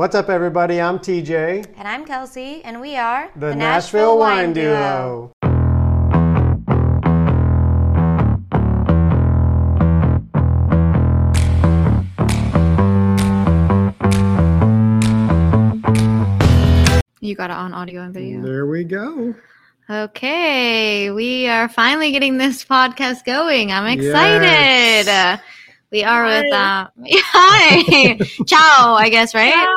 What's up, everybody? I'm TJ. And I'm Kelsey, and we are the, Nashville, Wine Duo. You got it on audio and video. There we go. Okay, we are finally getting this podcast going. I'm excited. Yes. We are with uh, hi, ciao. I guess right.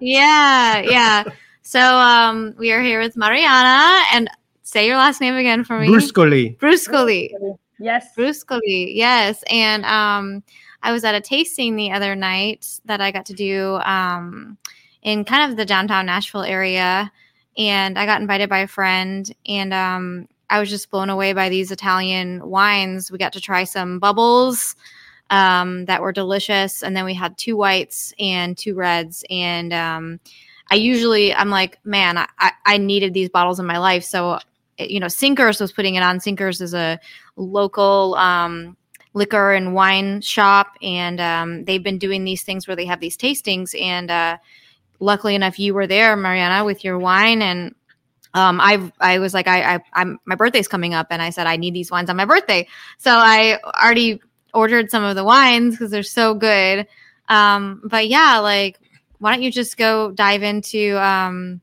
Yeah, yeah. So um, we are here with Mariana, and say your last name again for me. Bruscoli. Bruscoli. Yes. Bruscoli. Yes, and um, I was at a tasting the other night that I got to do um, in kind of the downtown Nashville area, and I got invited by a friend, and um, I was just blown away by these Italian wines. We got to try some bubbles um, that were delicious, and then we had two whites and two reds, and um, I usually I'm like, man, I, I- needed these bottles in my life, so you know, Sinkers was putting it on. Sinkers is a local um, liquor and wine shop, and um, they've been doing these things where they have these tastings. And uh, luckily enough, you were there, Mariana, with your wine, and um, I I was like, I, I I'm my birthday's coming up, and I said I need these wines on my birthday, so I already ordered some of the wines because they're so good. Um, but yeah, like, why don't you just go dive into um,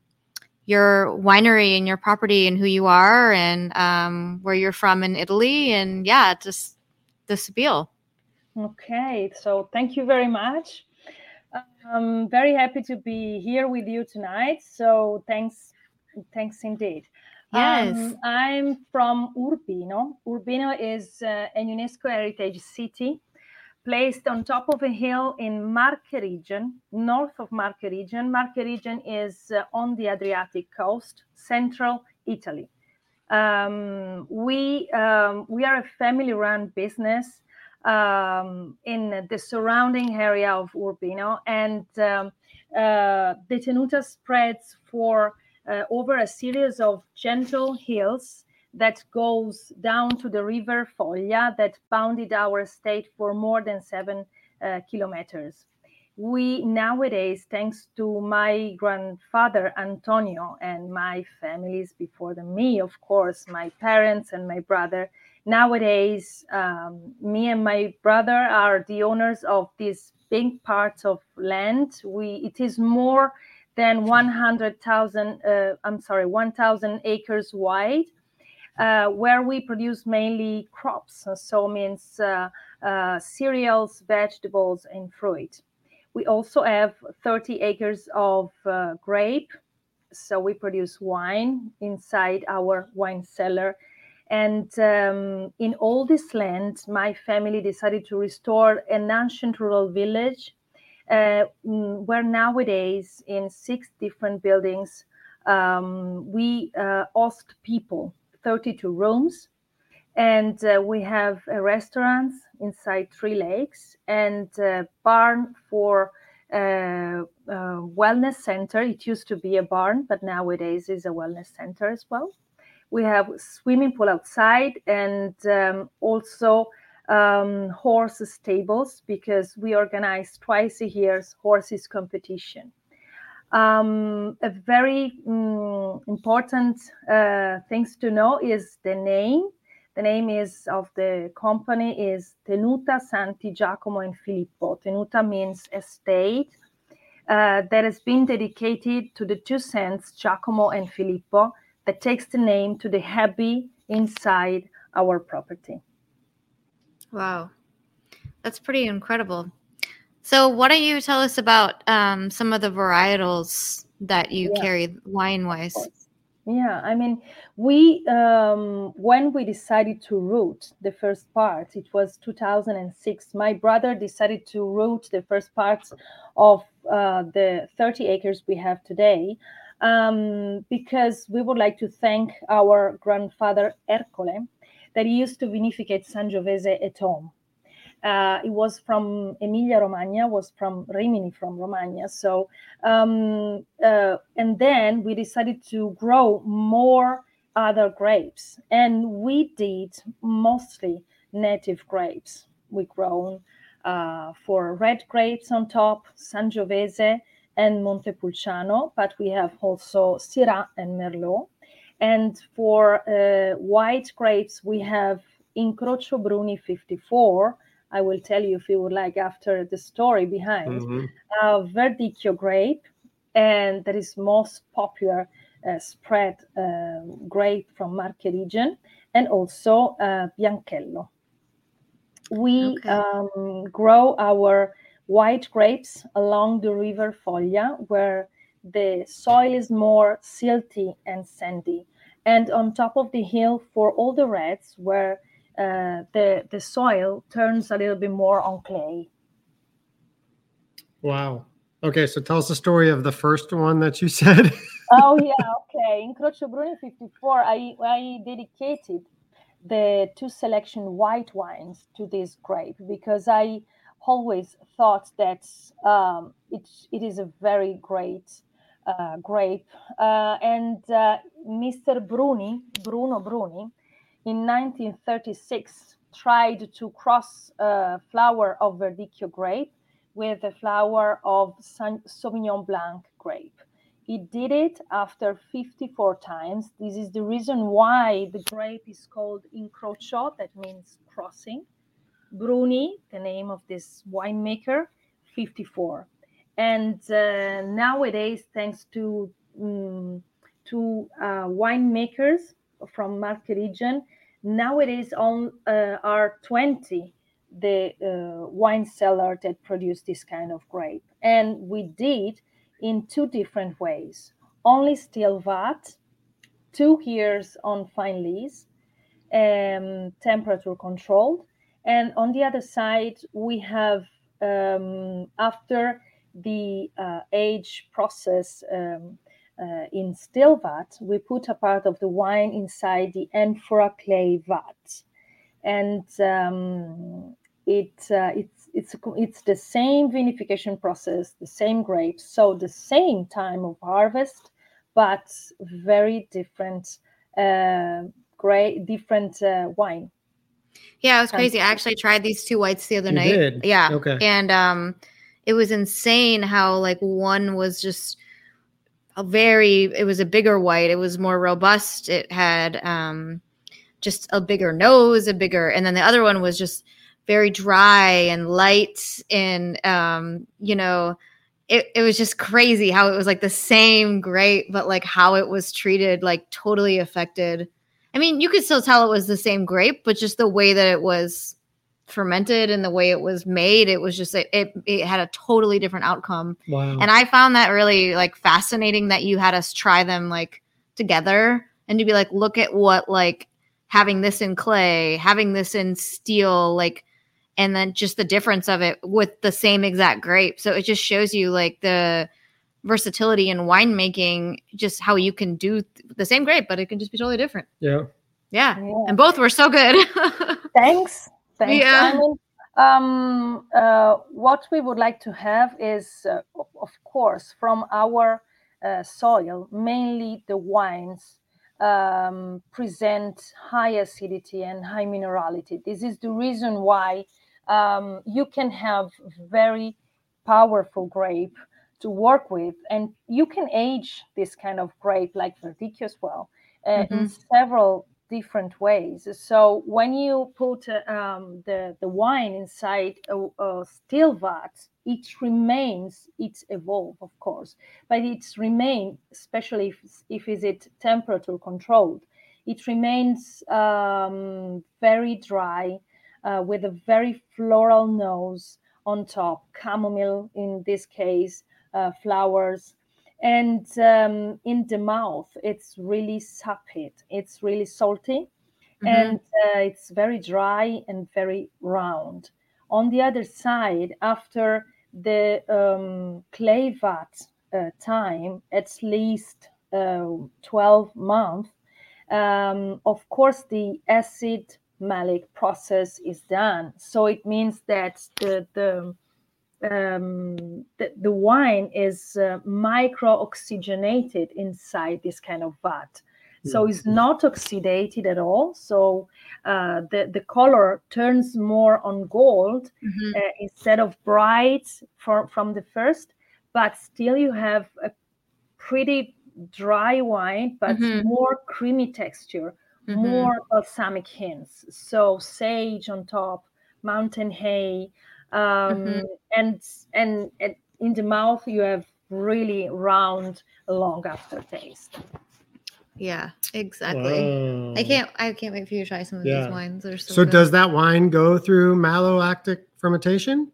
your winery and your property and who you are and um, where you're from in Italy and yeah, just the spiel. Okay. So thank you very much. I'm very happy to be here with you tonight. So thanks, thanks indeed. Yes. Um, I'm from Urbino. Urbino is uh, a UNESCO heritage city placed on top of a hill in Marche region, north of Marche region. Marche region is uh, on the Adriatic coast, central Italy. Um, we um, we are a family-run business um, in the surrounding area of Urbino, and um, uh, the Tenuta spreads for uh, over a series of gentle hills that goes down to the river Foglia that bounded our state for more than seven uh, kilometers. We nowadays, thanks to my grandfather Antonio and my families before me, of course, my parents and my brother, nowadays um, me and my brother are the owners of these big parts of land. We it is more than 100,000, uh, I'm sorry, 1,000 acres wide, uh, where we produce mainly crops. So means uh, uh, cereals, vegetables, and fruit. We also have 30 acres of uh, grape. So we produce wine inside our wine cellar. And um, in all this land, my family decided to restore an ancient rural village uh, mm, where nowadays in six different buildings um, we uh, host people 32 rooms. And uh, we have a restaurant inside three lakes and a barn for uh, uh, wellness center. It used to be a barn but nowadays is a wellness center as well. We have swimming pool outside and um, also um, horse stables because we organize twice a year horses competition. Um, a very mm, important uh, things to know is the name. The name is of the company is Tenuta Santi Giacomo and Filippo. Tenuta means estate uh, that has been dedicated to the two saints Giacomo and Filippo that takes the name to the abbey inside our property. Wow. That's pretty incredible. So, why don't you tell us about um, some of the varietals that you Yeah. carry wine wise? Yeah, I mean, we um, when we decided to root the first part, it was 2006. My brother decided to root the first parts of uh, the 30 acres we have today um, because we would like to thank our grandfather Ercole that he used to vinificate Sangiovese at home. Uh, it was from Emilia Romagna, was from Rimini, from Romagna. So, um, uh, and then we decided to grow more other grapes, and we did mostly native grapes. We grown uh, for red grapes on top, Sangiovese, and Montepulciano, but we have also Syrah and Merlot. And for uh, white grapes, we have Incrocio Bruni 54. I will tell you if you would like after the story behind. Mhm. Uh, Verdicchio grape, and that is most popular uh, spread uh, grape from Marche region, and also uh, Bianchello. We Okay. um, grow our white grapes along the river Foglia, where the soil is more silty and sandy, and on top of the hill for all the reds, where uh, the the soil turns a little bit more on clay. Wow. Okay, so tell us the story of the first one that you said. oh yeah, okay. Incrocio Bruni 54, I, I dedicated the two selection white wines to this grape because I always thought that um, it, it is a very great uh, grape. Uh, and uh, Mr. Bruni, Bruno Bruni, in 1936 tried to cross uh, flower of Verdicchio grape with the flower of Sauvignon Blanc grape. He did it after 54 times. This is the reason why the grape is called Incrocio, that means crossing. Bruni, the name of this winemaker, 54. And uh, nowadays, thanks to um, to uh, winemakers from Marche region, nowadays on uh, are 20 the uh, wine cellar that produce this kind of grape. And we did in two different ways. Only still vat, two years on fine lees, um, temperature controlled. And on the other side, we have um, after the uh, age process um, uh, in still vat, we put a part of the wine inside the amphora clay vat. And um, it, uh, it's, it's, it's the same vinification process, the same grapes, so the same time of harvest, but very different, uh, great, different uh, wine. Yeah, it was crazy. I actually tried these two whites the other You night. did? Yeah. Okay. And um it was insane how like one was just a very it was a bigger white. It was more robust. It had um just a bigger nose, a bigger and then the other one was just very dry and light and um you know it, it was just crazy how it was like the same grape but like how it was treated like totally affected I mean, you could still tell it was the same grape, but just the way that it was fermented and the way it was made, it was just it it, it had a totally different outcome. Wow. And I found that really like fascinating that you had us try them like together and to be like, look at what like having this in clay, having this in steel, like and then just the difference of it with the same exact grape. So it just shows you like the versatility in winemaking, just how you can do the same grape, but it can just be totally different. yeah. Yeah. Yeah. And both were so good. Thanks. Thanks. Yeah. I mean, um, uh, what we would like to have is, uh, of, course, from our uh, soil, mainly the wines um, present high acidity and high minerality. This is the reason why um, you can have very powerful grape to work with, and you can age this kind of grape like Verdicchio as well uh, in several different ways. So when you put um, the the wine inside a, a still vat, it remains. It's evolve, of course, but it's remain, especially if if is it temperature controlled. It remains um, very dry, uh, with a very floral nose on top, chamomile in this case, uh, flowers and um, in the mouth it's really sapid. It's really salty. Mhm. and uh, it's very dry and very round. On the other side after the um, clay vat uh, time at least uh, 12 months um, of course the acid malic process is done. So it means that the the um, the, the wine is uh, micro oxygenated inside this kind of vat. So it's not oxidated at all. So uh, the, the color turns more on gold Mhm. uh, instead of bright for, from the first. but still you have a pretty dry wine, but Mhm. more creamy texture, Mhm. more balsamic hints. So sage on top, mountain hay, um, Mhm. and, and and in the mouth you have really round, long aftertaste. Yeah, exactly. I can't. I can't wait for you to try some of Yeah. these wines. They're so. So good. does that wine go through malolactic fermentation?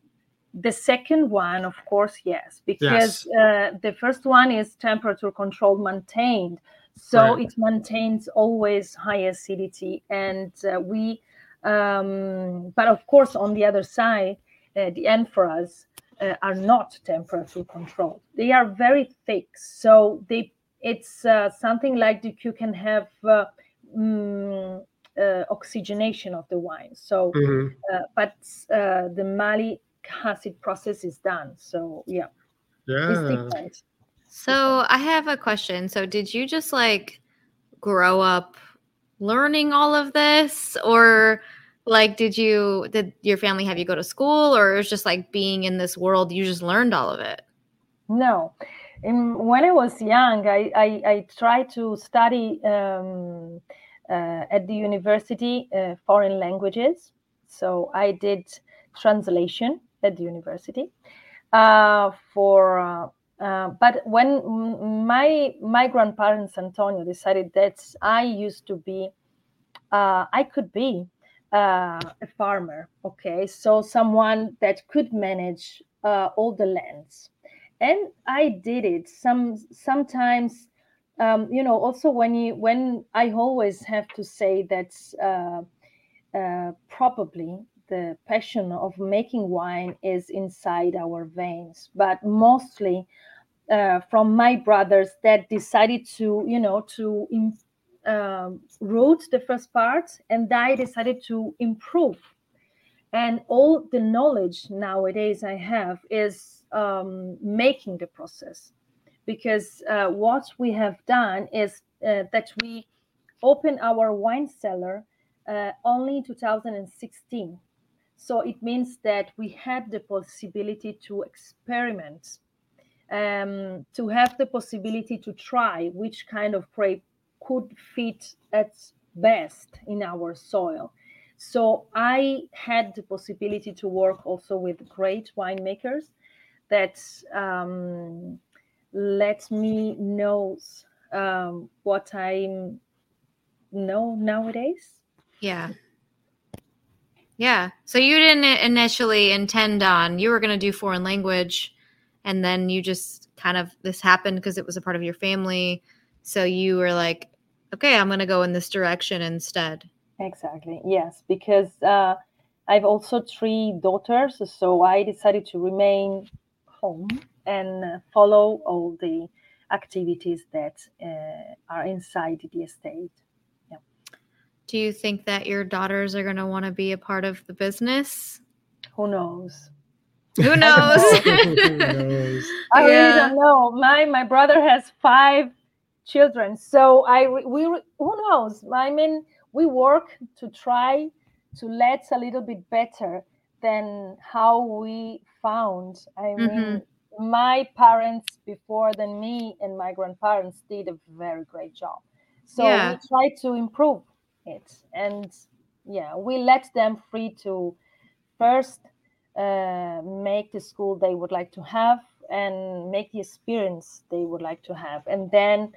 The second one, of course, yes, because uh, the first one is temperature controlled, maintained. So Right. it maintains always high acidity. And uh, we, um, but of course, on the other side, uh, the amphoras uh, are not temperature controlled. They are very thick. So they, it's uh, something like that you can have uh, mm, uh, oxygenation of the wine. So uh, but uh, the malic acid process is done. So yeah, it's Yeah. different. So I have a question. So did you just like grow up learning all of this or like did you did your family have you go to school or it was just like being in this world you just learned all of it? No, when I was young, I, I, I tried to study um, uh, at the university uh, foreign languages. So I did translation at the university uh, for. Uh, uh, but when my my grandparents Antonio decided that I used to be, uh, I could be uh, a farmer. Okay, so someone that could manage uh, all the lands. And i did it. Some sometimes um, you know also when you when i always have to say that uh, uh, probably the passion of making wine is inside our veins. But mostly uh, from my brothers that decided to you know to um, wrote the first part and i decided to improve. And all the knowledge nowadays i have is um, making the process. Because uh, what we have done is uh, that we opened our wine cellar uh, only in 2016 so it means that we had the possibility to experiment um, to have the possibility to try which kind of grape could fit at best in our soil so I had the possibility to work also with great winemakers that um, let me know um, what I know nowadays. Yeah. Yeah. So you didn't initially intend on you were going to do foreign language and then you just kind of this happened because it was a part of your family. So you were like, okay, I'm going to go in this direction instead. Exactly. Yes, because uh, I've also three daughters, so I decided to remain home and uh, follow all the activities that uh, are inside the estate. Do you think that your daughters are going to want to be a part of the business? Who knows? Who knows? Who knows? I Yeah. really don't know. My my brother has five children, so I we who knows? I mean, we work to try to let a little bit better than how we found. I mean, my parents before than me and my grandparents did a very great job. So Yeah. we try to improve it, and yeah, we let them free to first uh, make the school they would like to have and make the experience they would like to have and then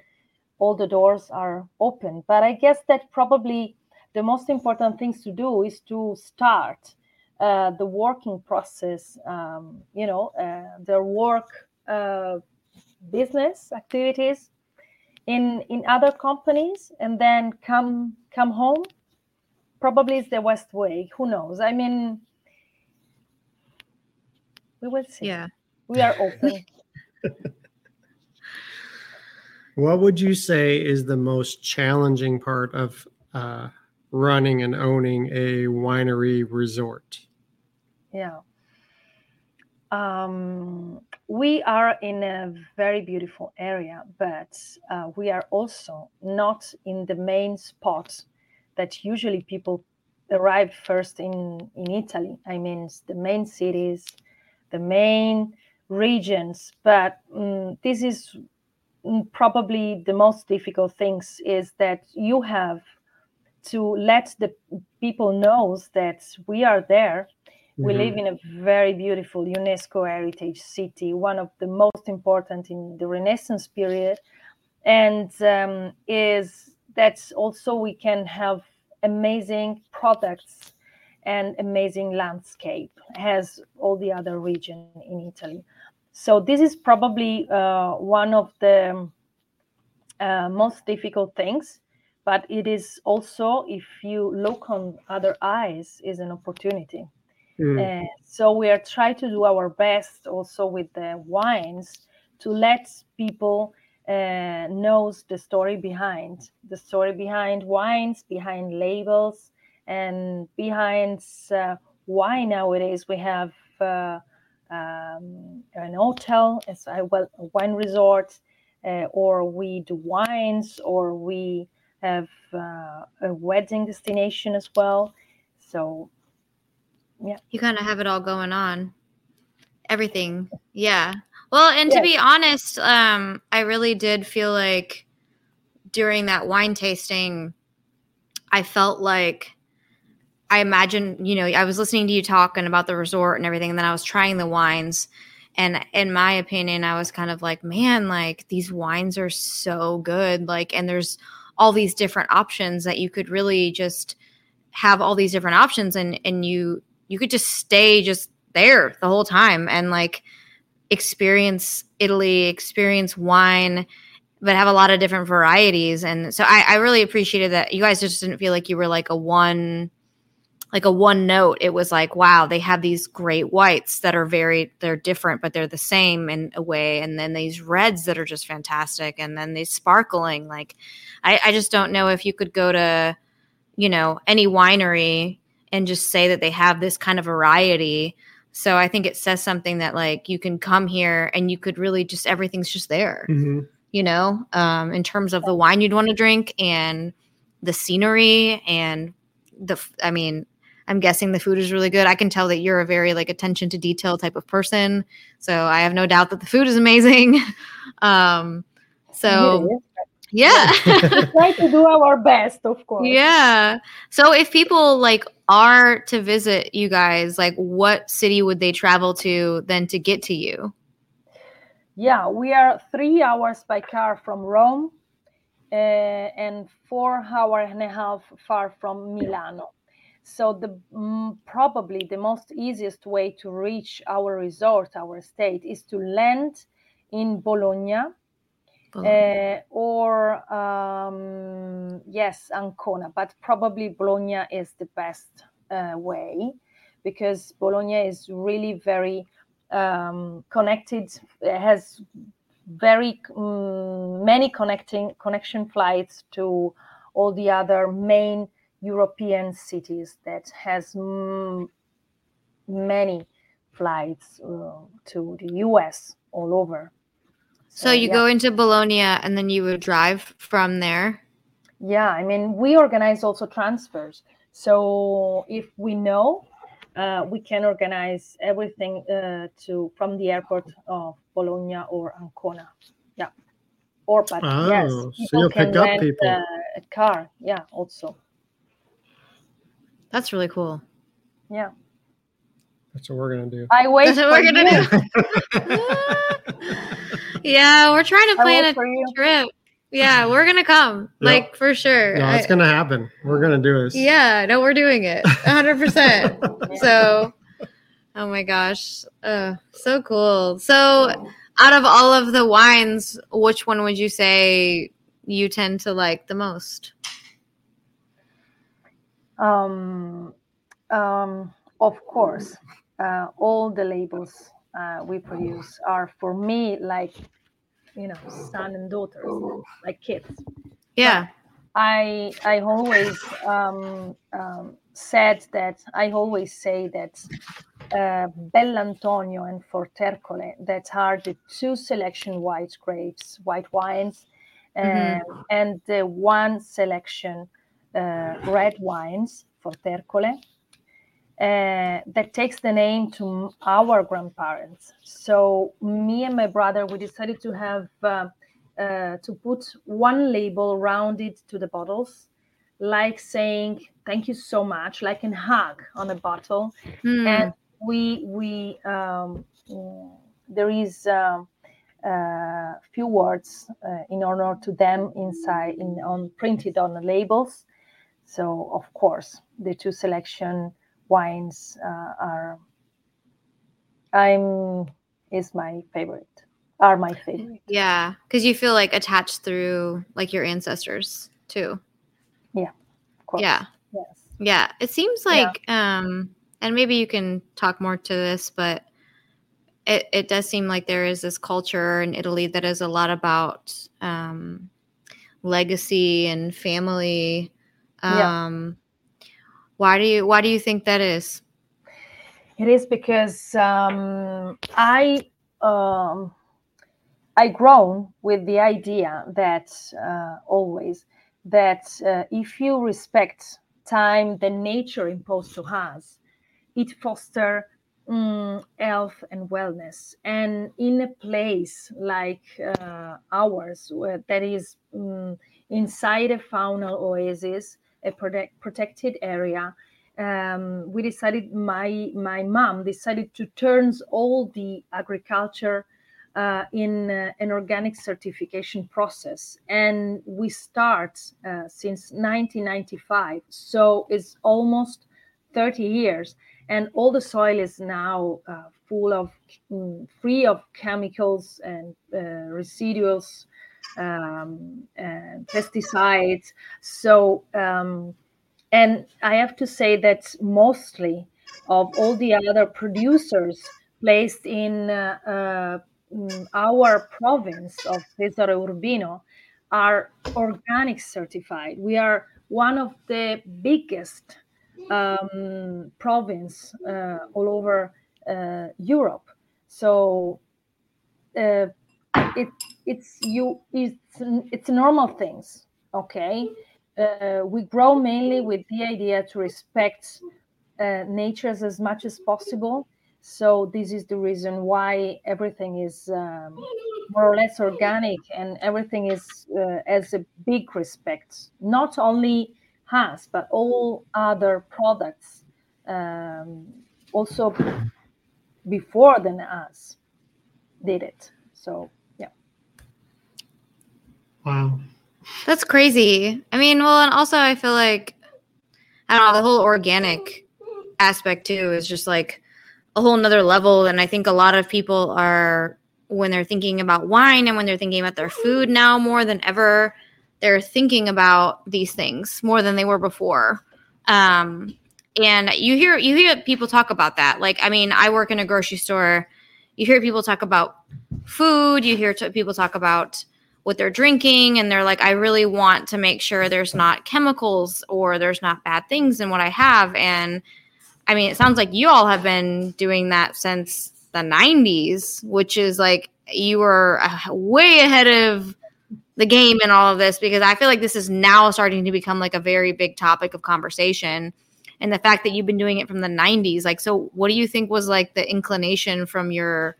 all the doors are open. But i guess that probably the most important things to do is to start uh, the working process um, you know uh, their work uh, business activities in in other companies and then come come home. Probably it's the west way. Who knows? I mean we will see. Yeah. we are open What would you say is the most challenging part of uh, running and owning a winery resort? yeah um, we are in a very beautiful area but uh, we are also not in the main spot that usually people arrive first in in italy i mean the main cities the main regions, but um, this is probably the most difficult things is that you have to let the people knows that we are there we Mhm. live in a very beautiful UNESCO heritage city, one of the most important in the Renaissance period, and um, is that also we can have amazing products and amazing landscape as all the other region in Italy. So this is probably uh, one of the uh, most difficult things, but it is also, if you look on other eyes, is an opportunity. Mm. Uh, so we are trying to do our best also with the wines to let people uh, knows the story behind the story behind wines, behind labels, and behind uh, why nowadays we have uh, um, an hotel as a, well, a wine resort, uh, or we do wines, or we have uh, a wedding destination as well. So yeah, You kind of have it all going on. Everything. Yeah. Well, and to be honest, um, I really did feel like during that wine tasting, I felt like I imagine, you know, I was listening to you talking about the resort and everything, and then I was trying the wines. And in my opinion, I was kind of like, man, like these wines are so good. Like, and there's all these different options that you could really just have all these different options and and you you could just stay just there the whole time and like experience Italy, experience wine, but have a lot of different varieties. And so I, I really appreciated that you guys just didn't feel like you were like a one like a one note. It was like, wow, they have these great whites that are very they're different, but they're the same in a way. And then these reds that are just fantastic. And then these sparkling. Like I, I just don't know if you could go to, you know, any winery and just say that they have this kind of variety. So I think it says something that like you can come here and you could really just everything's just there, Mhm. you know, um, in terms of the wine you'd want to drink and the scenery and the i mean, I'm guessing the food is really good. I can tell that you're a very like attention to detail type of person. So I have no doubt that the food is amazing. um, so yeah. we try to do our best, of course. Yeah. So if people like are to visit you guys, like what city would they travel to then to get to you? Yeah, we are three hours by car from Rome uh, and four hour and a half far from Milano. So the mm, probably the most easiest way to reach our resort, our state, is to land in Bologna uh, or um, yes, Ancona, but probably Bologna is the best uh, way because Bologna is really very um, connected. It has very um, many connecting connection flights to all the other main European cities that has mm, many flights uh, to the US all over. so you yeah. go into Bologna and then you would drive from there. Yeah, I mean, we organize also transfers. So if we know, uh, we can organize everything uh, to from the airport of Bologna or Ancona. Yeah, or but yes, Oh, so you'll can pick up rent people. uh, a car. Yeah, also. That's really cool. Yeah, That's what we're gonna do. I wait. That's what for we're gonna do. yeah, we're trying to plan a trip. Yeah, we're gonna come. Yeah. Like for sure. No, it's I- gonna happen. We're gonna do this. Yeah, no, we're doing it 100%. so, oh my gosh. Uh, so cool. So, out of all of the wines, which one would you say you tend to like the most? Um, um, of course, uh, all the labels uh, we produce are for me like, you know, son and daughters, like kids. Yeah. I I always um, um, said that I always say that uh, Bell'Antonio and Fortercole that are the two selection white grapes, white wines, Mhm. um, and the one selection red wines, Fortercole. uh, that takes the name to our grandparents. So me and my brother, we decided to have uh, uh, to put one label around it to the bottles, like saying "Thank you so much," like a hug on a bottle, Hmm. and we we um, mm, there is. a uh, few words uh, in honor to them inside in on printed on the labels so of course the two selection wines uh, are i'm is my favorite are my favorite Yeah, because you feel like attached through like your ancestors too. Yeah, of course Yeah, yes yeah. It seems Yeah. like, um, and maybe you can talk more to this, but it it does seem like there is this culture in Italy that is a lot about um, legacy and family. Yeah. Um, Why do you Why do you think that is? It is because um, I um, I grown with the idea that uh, always that uh, if you respect time that nature imposed to us, it foster mm, health and wellness. And in a place like uh, ours, where that is mm, inside a faunal oasis, a protect, protected area, um, we decided my my mom decided to turn all the agriculture uh, in uh, an organic certification process. And we start uh, since 1995 so it's almost 30 years. And all the soil is now uh, full of mm, free of chemicals and uh, residuals um, and pesticides so um, and I have to say that mostly of all the other producers placed in uh, uh, our province of Pesaro Urbino are organic certified. We are one of the biggest um, province uh, all over uh, Europe. So uh, it, it's you it's it's normal things, okay uh, we grow mainly with the idea to respect uh, nature as much as possible. So this is the reason why everything is um, more or less organic and everything is uh, as a big respect, not only us but all other products, um, also before than us did it. So Wow. That's crazy. I mean, well, and also I feel like I don't know, the whole organic aspect too is just like a whole nother level. And I think a lot of people are when they're thinking about wine and when they're thinking about their food now more than ever, they're thinking about these things more than they were before. Um, and you hear you hear people talk about that. Like, I mean, I work in a grocery store. You hear people talk about food. You hear t- people talk about what they're drinking and they're like i really want to make sure there's not chemicals or there's not bad things in what i have. And i mean it sounds like you all have been doing that since the 90s which is like you were uh, way ahead of the game in all of this because i feel like this is now starting to become like a very big topic of conversation. And the fact that you've been doing it from the 90s like so what do you think was like the inclination from your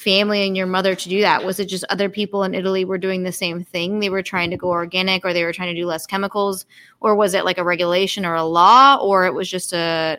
family and your mother to do that? Was it just other people in Italy were doing the same thing? They were trying to go organic or they were trying to do less chemicals? Or was it like a regulation or a law or it was just a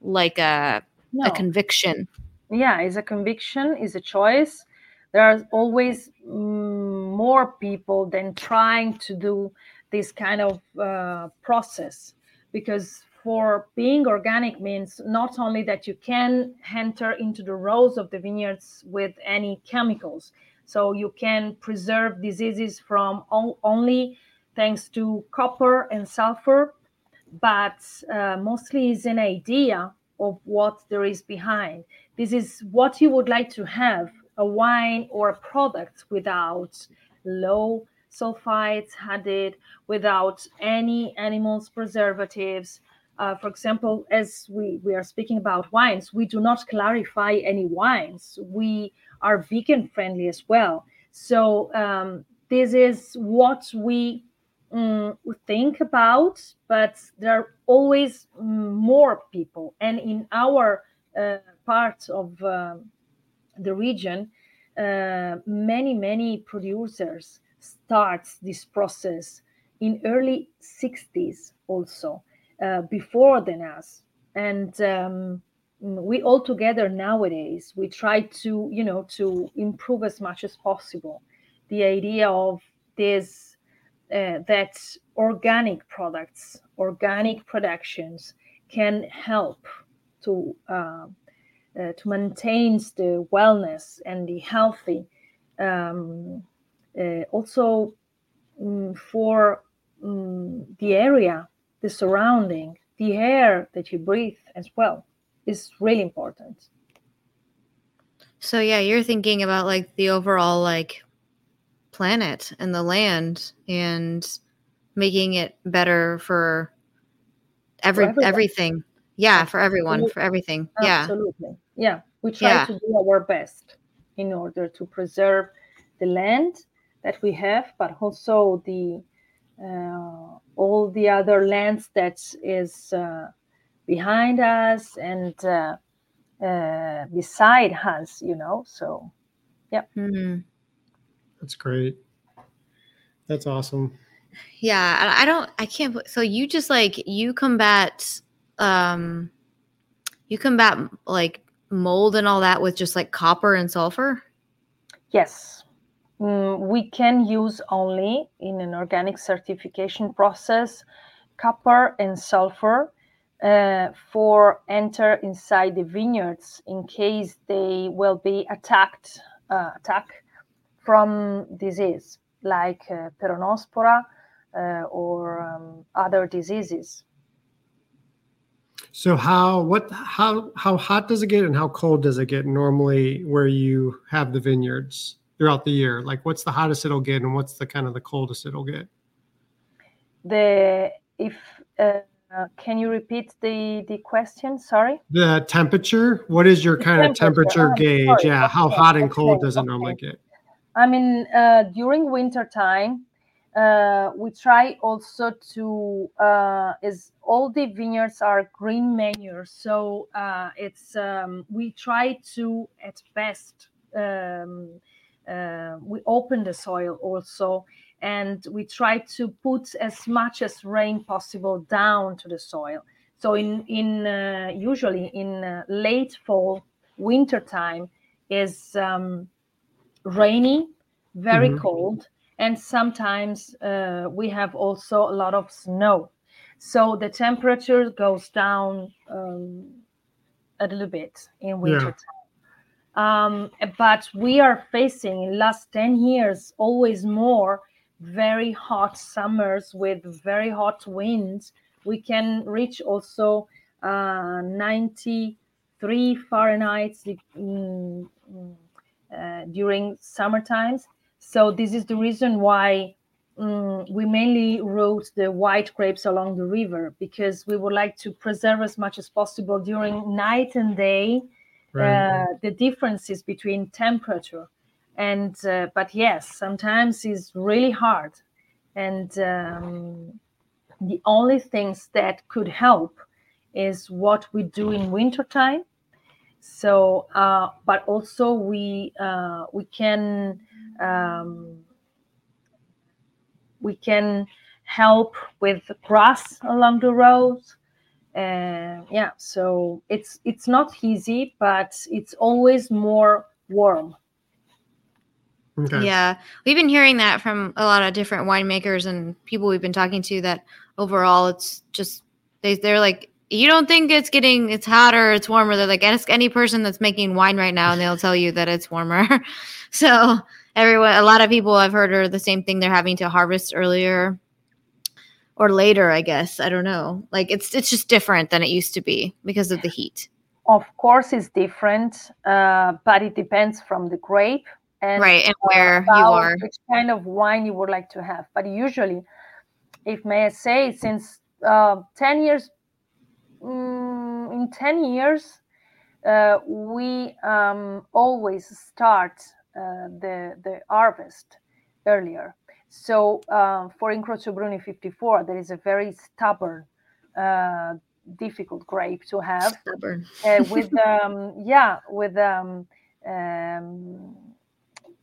like a no. a conviction? yeah it's a conviction it's a choice there are always mm, more people than trying to do this kind of uh, process because for being organic means not only that you can enter into the rows of the vineyards with any chemicals. So you can preserve diseases from only thanks to copper and sulfur but uh, mostly is an idea of what there is behind. This is what you would like to have a wine or a product without low sulfites added without any animals preservatives uh, for example as we, we are speaking about wines we do not clarify any wines. We are vegan friendly as well. So um, this is what we um, think about, but there are always mm, more people. And in our uh, part of uh, the region, uh, many, many producers start this process in early 60s also, uh, before than us. And um, we all together nowadays, we try to, you know, to improve as much as possible the idea of this uh, that organic products, organic productions can help to uh, uh, to maintain the wellness and the healthy. Um, uh, also, um, for um, the area, the surrounding, the air that you breathe as well is really important. So yeah, you're thinking about like the overall like planet and the land and making it better for every for everything. Yeah, for everyone, for everything. Yeah. Absolutely. Yeah. We try yeah. to do our best in order to preserve the land that we have, but also the uh, all the other lands that is uh, behind us and uh, uh beside us, you know. So, yeah. Mm-hmm. That's great. That's awesome. Yeah, I don't I can't so you just like you combat um you combat like mold and all that with just like copper and sulfur? Yes. Mm, we can use only in an organic certification process copper and sulfur uh, for enter inside the vineyards in case they will be attacked uh, attack from disease like uh, peronospora uh, or um, other diseases. So how what how how hot does it get and how cold does it get normally where you have the vineyards throughout the year? Like what's the hottest it'll get and what's the kind of the coldest it'll get? The if uh, can you repeat the the question? Sorry. The temperature. What is your kind temperature. of temperature oh, gauge? Yeah, how hot and cold does it normally get? I mean, uh, during winter time, uh, we try also to uh, is all the vineyards are green manure, so uh, it's um, we try to at best um, uh, we open the soil also, and we try to put as much as rain possible down to the soil. So in in uh, usually in late fall, winter time is um, rainy, very mm-hmm. cold, and sometimes uh, we have also a lot of snow. So the temperature goes down um, a little bit in winter yeah. Um, but we are facing in last 10 years always more very hot summers with very hot winds. We can reach also uh, 93 Fahrenheit mm, mm, uh, during summer times. So this is the reason why um, we mainly wrote the white grapes along the river because we would like to preserve as much as possible during night and day right. uh, the differences between temperature. And uh, but yes, sometimes it's really hard, and um, the only things that could help is what we do in wintertime so uh, but also we uh, we can um, we can help with grass along the roads and yeah so it's it's not easy but it's always more warm. Okay. yeah. We've been hearing that from a lot of different winemakers and people we've been talking to that overall it's just they, they're like you don't think it's getting it's hotter it's warmer? They're like ask any person that's making wine right now and they'll tell you that it's warmer. So everyone a lot of people i've heard are the same thing. They're having to harvest earlier or later i guess. I don't know. Like it's it's just different than it used to be because of the heat. Of course it's different uh, but it depends from the grape and right and where you are. which kind of wine you would like to have. But usually if may i say since uh, 10 years mm, in 10 years, uh, we um, always start uh, the, the harvest earlier. So uh, for Incrocio Bruni 54, there is a very stubborn, uh, difficult grape to have. Stubborn. Uh, with um, yeah, with um, um,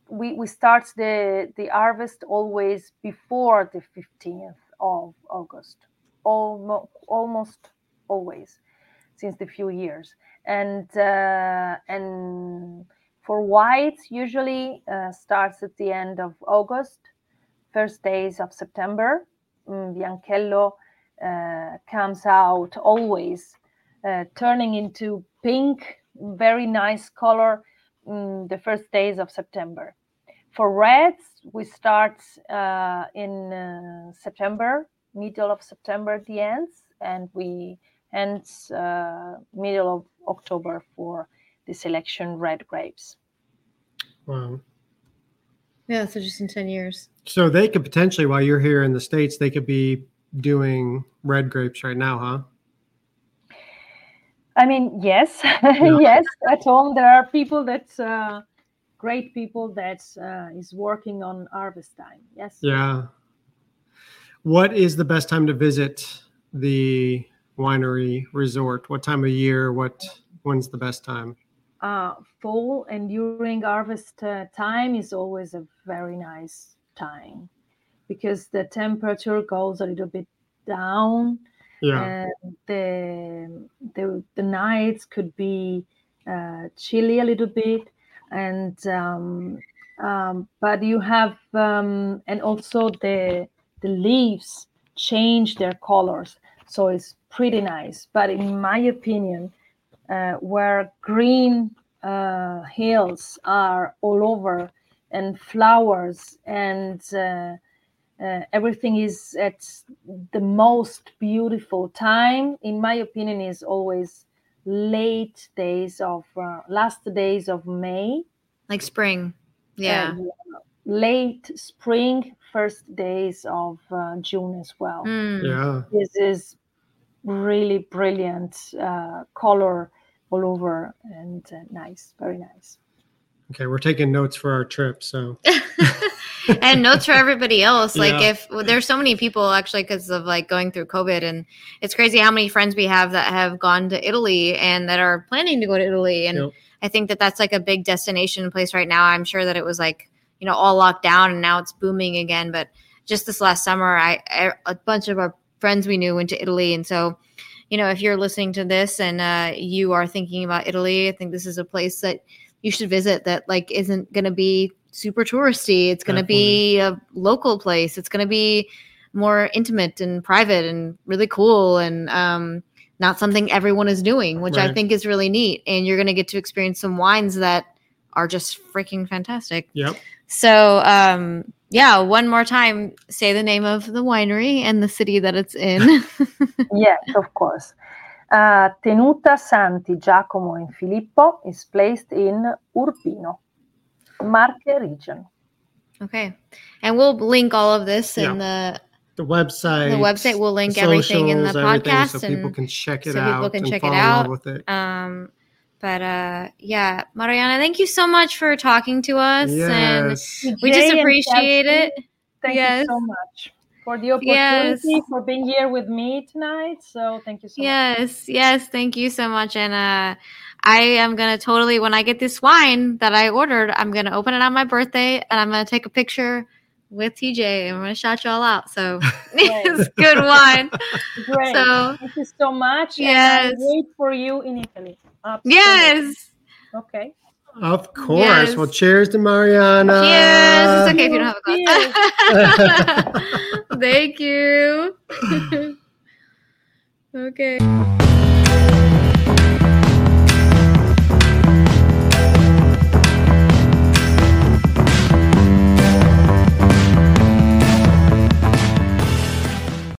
we we start the the harvest always before the 15th of August, almost almost always since the few years, and uh, and for whites usually uh, starts at the end of August, first days of September. Mm, Bianchello uh, comes out always uh, turning into pink, very nice color mm, the first days of September. For reds, we start uh, in uh, September, middle of September, the ends, and we end uh, middle of October for the selection red grapes. Wow. Yeah, so just in 10 years. So they could potentially, while you're here in the States, they could be doing red grapes right now, huh? I mean, yes, yes. At home, there are people that uh, great people that uh, is working on harvest time. Yes. Yeah. What is the best time to visit the winery resort? What time of year? What when's the best time? Uh, fall and during harvest uh, time is always a very nice time because the temperature goes a little bit down Yeah. and the the, the nights could be uh, chilly a little bit and um, um, but you have um, and also the the leaves change their colors so it's pretty nice but in my opinion uh, where green uh, hills are all over and flowers and uh, uh, everything is at the most beautiful time in my opinion is always late days of uh, last days of may Like spring. Yeah. uh, late spring first days of uh, june as well Mm. Yeah. this is really brilliant uh, color all over and uh, nice very nice Okay, we're taking notes for our trip. So and notes for everybody else. Like Yeah. if well, there's so many people actually because of like going through COVID, and it's crazy how many friends we have that have gone to Italy and that are planning to go to Italy. And Yep. I think that that's like a big destination place right now. I'm sure that it was like you know all locked down and now it's booming again. But just this last summer, I, I a bunch of our friends we knew went to Italy, and so. You know, if you're listening to this and uh, you are thinking about Italy, I think this is a place that you should visit that like isn't going to be super touristy. It's going to be a local place. It's going to be more intimate and private and really cool and um, not something everyone is doing which i think is really neat. And you're going to get to experience some wines that are just freaking fantastic. Yep. so um, yeah one more time say the name of the winery and the city that it's in yes, of course. Uh, Tenuta Santi Giacomo and Filippo is placed in Urbino, Marche region. okay and we'll link all of this in the The website. the website will link the everything in the podcast so people can check it so people out can and check it fall in love out. with it. Um, but uh, yeah, Mariana, thank you so much for talking to us, and we Jay just appreciate it. Thank Yes. you so much for the opportunity Yes. for being here with me tonight. So thank you so much. Yes, yes, thank you so much, and uh, I am gonna totally when I get this wine that I ordered, I'm gonna open it on my birthday, and I'm gonna take a picture with TJ, and I'm gonna shout you all out. So it's good wine. Great. So thank you so much. Yes. And I wait for you in Italy. Absolutely. yes, Okay. Of course. Yes. Well, cheers to Mariana. cheers. It's okay if you don't have a glass. Thank you. okay.